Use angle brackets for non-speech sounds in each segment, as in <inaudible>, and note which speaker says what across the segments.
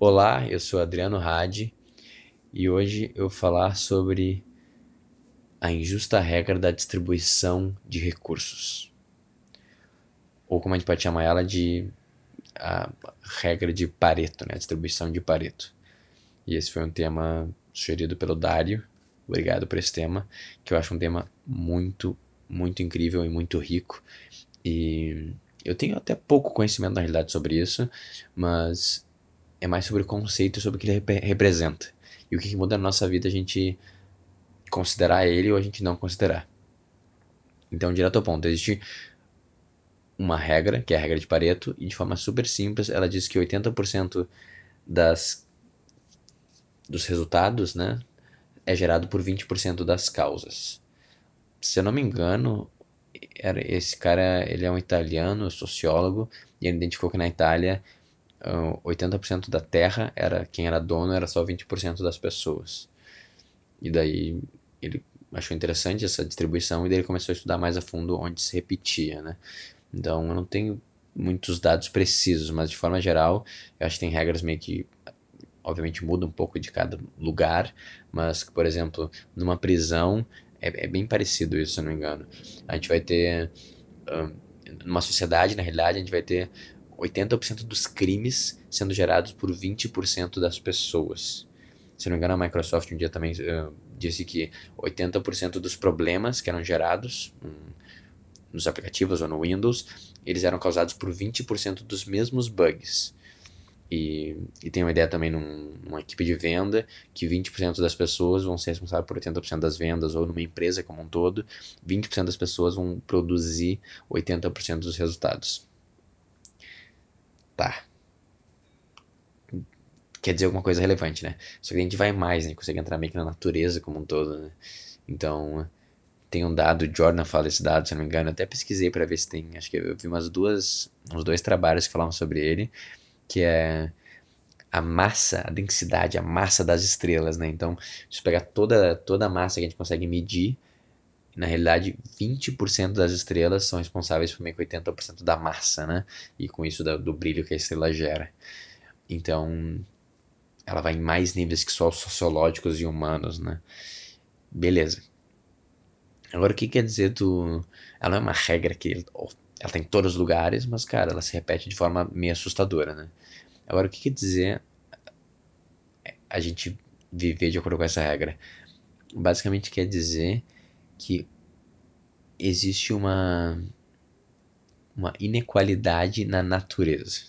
Speaker 1: Olá, eu sou Adriano Hadi e hoje eu vou falar sobre a injusta regra da distribuição de recursos. Ou como a gente pode chamar ela de a regra de Pareto, né? a distribuição de Pareto. E esse foi um tema sugerido pelo Dário. Obrigado por esse tema, que eu acho um tema muito, muito incrível e muito rico. E eu tenho até pouco conhecimento na realidade sobre isso, mas é mais sobre o conceito, sobre o que ele rep representa. E o que, que muda na nossa vida a gente considerar ele ou a gente não considerar. Então, direto ao ponto, existe uma regra, que é a regra de Pareto, e de forma super simples, ela diz que 80% das dos resultados, né, é gerado por 20% das causas. Se eu não me engano, era esse cara, ele é um italiano, sociólogo, e ele identificou que na Itália uh, ah, 80% da terra era quem era dono era só 20% das pessoas. E daí ele achou interessante essa distribuição e daí ele começou a estudar mais a fundo onde se repetia, né? Então eu não tenho muitos dados precisos, mas de forma geral, eu acho que tem regras meio que obviamente muda um pouco de cada lugar, mas por exemplo, numa prisão é, é bem parecido isso, se não me engano. A gente vai ter um, numa sociedade, na realidade, a gente vai ter 80% dos crimes sendo gerados por 20% das pessoas. Se não me engano, a Microsoft um dia também uh, disse que 80% dos problemas que eram gerados um, nos aplicativos ou no Windows, eles eram causados por 20% dos mesmos bugs. E, e tem uma ideia também num, numa equipe de venda que 20% das pessoas vão ser responsáveis por 80% das vendas, ou numa empresa como um todo, 20% das pessoas vão produzir 80% dos resultados. Quer dizer alguma coisa relevante, né? Só que a gente vai mais, né? Consegue entrar meio que na natureza como um todo, né? Então, tem um dado, Jordan fala esse dado, se não me engano, eu até pesquisei para ver se tem, acho que eu vi umas duas, uns dois trabalhos que falavam sobre ele, que é a massa, a densidade, a massa das estrelas, né? Então, se pegar toda, toda a massa que a gente consegue medir, na realidade, 20% das estrelas são responsáveis por meio que 80% da massa, né? E com isso do, do brilho que a estrela gera. Então, ela vai em mais níveis que só os sociológicos e humanos, né? Beleza. Agora, o que quer dizer tu... Ela não é uma regra que ela tá em todos os lugares, mas, cara, ela se repete de forma meio assustadora, né? Agora, o que quer dizer a gente viver de acordo com essa regra? Basicamente quer dizer que existe uma, uma inequalidade na natureza.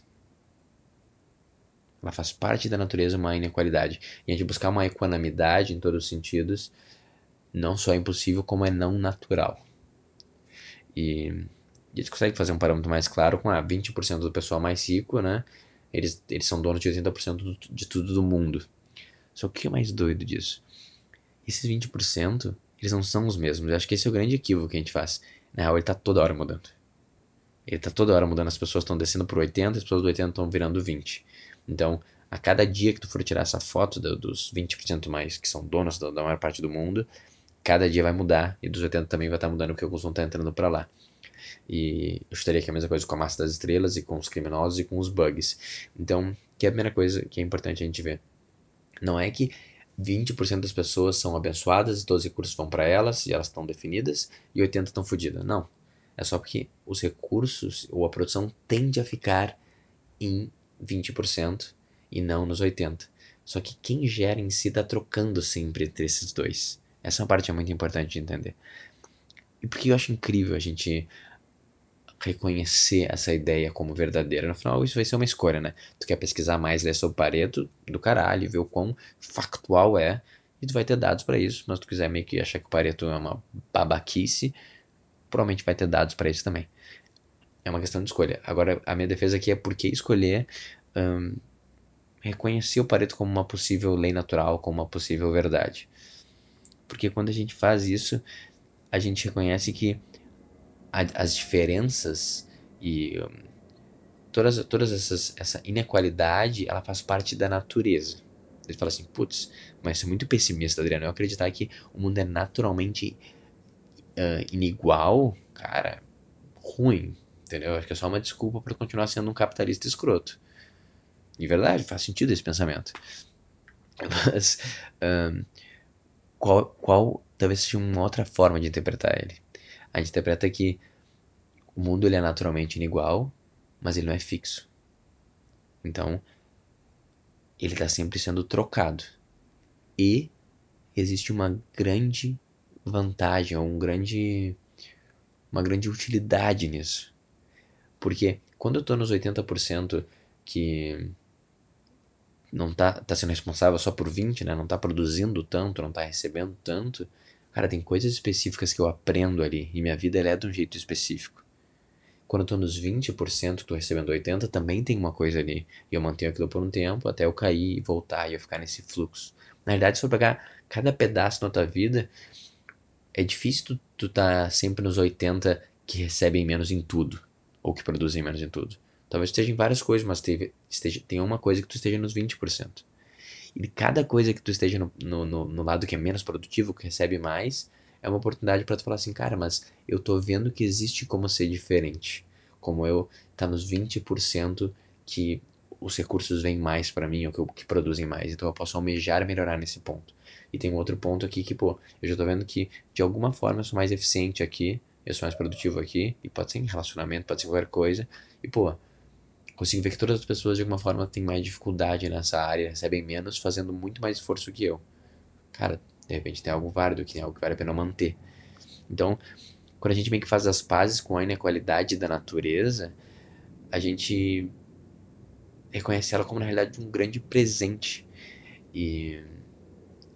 Speaker 1: Ela faz parte da natureza uma inequalidade. E a gente buscar uma equanimidade em todos os sentidos não só é impossível, como é não natural. E a gente consegue fazer um parâmetro mais claro com a 20% do pessoal mais rico, né? Eles, eles são donos de 80% de tudo do mundo. Só que o que é mais doido disso? Esses 20%, eles não são os mesmos. Eu acho que esse é o grande equívoco que a gente faz. Na real, ele tá toda hora mudando. Ele tá toda hora mudando. As pessoas estão descendo por 80, as pessoas do 80 estão virando 20. Então, a cada dia que tu for tirar essa foto do, dos 20% mais que são donos da, da maior parte do mundo, cada dia vai mudar. E dos 80 também vai estar tá mudando porque alguns vão estar tá entrando para lá. E eu estaria aqui a mesma coisa com a massa das estrelas e com os criminosos e com os bugs. Então, que é a primeira coisa que é importante a gente ver. Não é que 20% das pessoas são abençoadas e todos os recursos vão para elas e elas estão definidas e 80% estão fodidas. Não. É só porque os recursos ou a produção tende a ficar em 20% e não nos 80%. Só que quem gera em si está trocando sempre entre esses dois. Essa parte é muito importante de entender. E porque eu acho incrível a gente reconhecer essa ideia como verdadeira. No final, isso vai ser uma escolha, né? Tu quer pesquisar mais, ler sobre Pareto, do caralho, ver o quão factual é, e tu vai ter dados para isso. Mas se tu quiser meio que achar que o Pareto é uma babaquice, provavelmente vai ter dados para isso também. É uma questão de escolha. Agora, a minha defesa aqui é por que escolher um, reconhecer o Pareto como uma possível lei natural, como uma possível verdade. Porque quando a gente faz isso, a gente reconhece que a, as diferenças e um, todas, todas essas, essa inequalidade, ela faz parte da natureza. Ele fala assim, putz, mas isso é muito pessimista, Adriano. Eu acreditar que o mundo é naturalmente uh, inigual, cara, ruim, entendeu? Acho que é só uma desculpa para continuar sendo um capitalista escroto. De verdade, faz sentido esse pensamento. <laughs> Mas um, qual, qual talvez seja uma outra forma de interpretar ele? A gente interpreta que o mundo ele é naturalmente inigual, mas ele não é fixo. Então, ele está sempre sendo trocado. E existe uma grande vantagem, um grande, uma grande utilidade nisso. Porque quando eu estou nos 80% que não tá, tá sendo responsável só por 20, né? Não tá produzindo tanto, não tá recebendo tanto. Cara, tem coisas específicas que eu aprendo ali e minha vida é de um jeito específico. Quando eu tô nos 20%, tô recebendo 80, também tem uma coisa ali. E eu mantenho aquilo por um tempo até eu cair e voltar e eu ficar nesse fluxo. Na verdade, se for pegar cada pedaço da tua vida, é difícil tu, tu tá sempre nos 80 que recebem menos em tudo. Ou que produzem menos em tudo. Talvez esteja em várias coisas, mas teve, esteja, tem uma coisa que tu esteja nos 20%. E cada coisa que tu esteja no, no, no, no lado que é menos produtivo, que recebe mais, é uma oportunidade para tu falar assim, cara, mas eu tô vendo que existe como ser diferente. Como eu tá nos 20% que os recursos vêm mais para mim, ou que, que produzem mais. Então eu posso almejar melhorar nesse ponto. E tem um outro ponto aqui que, pô, eu já tô vendo que de alguma forma eu sou mais eficiente aqui, eu sou mais produtivo aqui, e pode ser em relacionamento, pode ser qualquer coisa. E, pô, consigo ver que todas as pessoas de alguma forma têm mais dificuldade nessa área, recebem menos, fazendo muito mais esforço que eu. Cara, de repente tem algo válido aqui, algo que vale a pena manter. Então, quando a gente meio que faz as pazes com a inequalidade da natureza, a gente reconhece ela como na realidade um grande presente. E,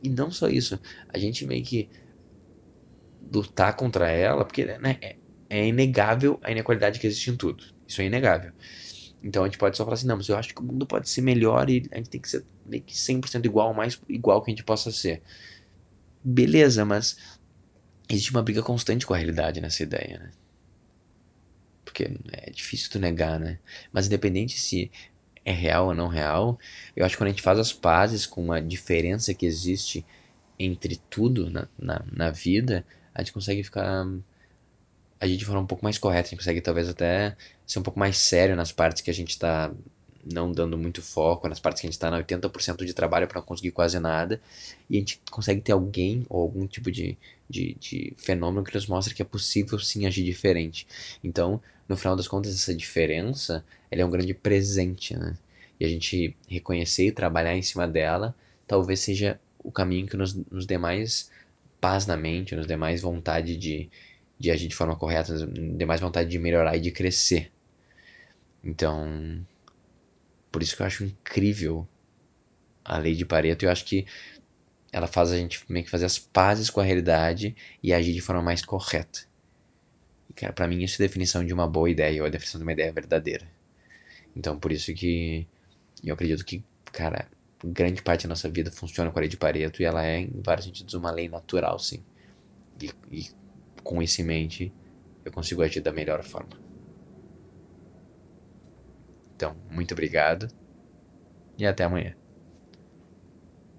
Speaker 1: e não só isso, a gente meio que lutar contra ela, porque né, é, é inegável a inequalidade que existe em tudo. Isso é inegável. Então a gente pode só falar assim, não, mas eu acho que o mundo pode ser melhor e a gente tem que ser meio que 100% igual, mais igual que a gente possa ser. Beleza, mas existe uma briga constante com a realidade nessa ideia, né? Porque é difícil tu negar, né? Mas independente se é real ou não real, eu acho que quando a gente faz as pazes com a diferença que existe entre tudo na, na, na vida, a gente consegue ficar a gente for um pouco mais correto, a gente consegue talvez até ser um pouco mais sério nas partes que a gente está não dando muito foco, nas partes que a gente está na 80% de trabalho para não conseguir quase nada, e a gente consegue ter alguém ou algum tipo de, de, de fenômeno que nos mostra que é possível sim agir diferente. Então, no final das contas, essa diferença ela é um grande presente, né? E a gente reconhecer e trabalhar em cima dela talvez seja o caminho que nos, nos dê mais paz na mente, nos dê mais vontade de, de agir de forma correta, de mais vontade de melhorar e de crescer. Então, por isso que eu acho incrível a lei de Pareto. Eu acho que ela faz a gente meio que fazer as pazes com a realidade e agir de forma mais correta. E, cara, pra mim isso é a definição de uma boa ideia, ou a definição de uma ideia verdadeira. Então, por isso que eu acredito que, cara, grande parte da nossa vida funciona com a lei de Pareto e ela é, em vários sentidos, uma lei natural, sim. E, e com isso em mente, eu consigo agir da melhor forma. Então, muito obrigado e até amanhã.